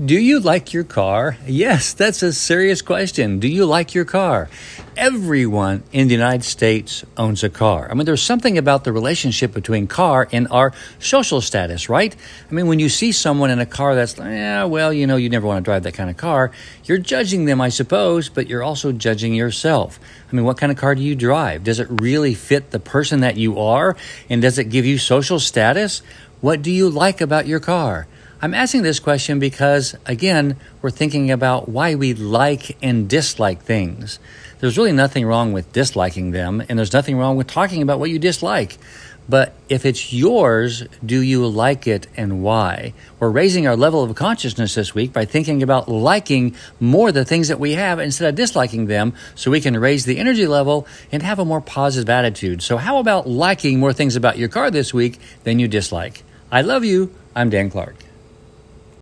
Do you like your car? Yes, that's a serious question. Do you like your car? Everyone in the United States owns a car. I mean, there's something about the relationship between car and our social status, right? I mean, when you see someone in a car that's, yeah, well, you know, you never want to drive that kind of car, you're judging them, I suppose, but you're also judging yourself. I mean, what kind of car do you drive? Does it really fit the person that you are? And does it give you social status? What do you like about your car? I'm asking this question because, again, we're thinking about why we like and dislike things. There's really nothing wrong with disliking them, and there's nothing wrong with talking about what you dislike. But if it's yours, do you like it and why? We're raising our level of consciousness this week by thinking about liking more the things that we have instead of disliking them so we can raise the energy level and have a more positive attitude. So, how about liking more things about your car this week than you dislike? I love you. I'm Dan Clark.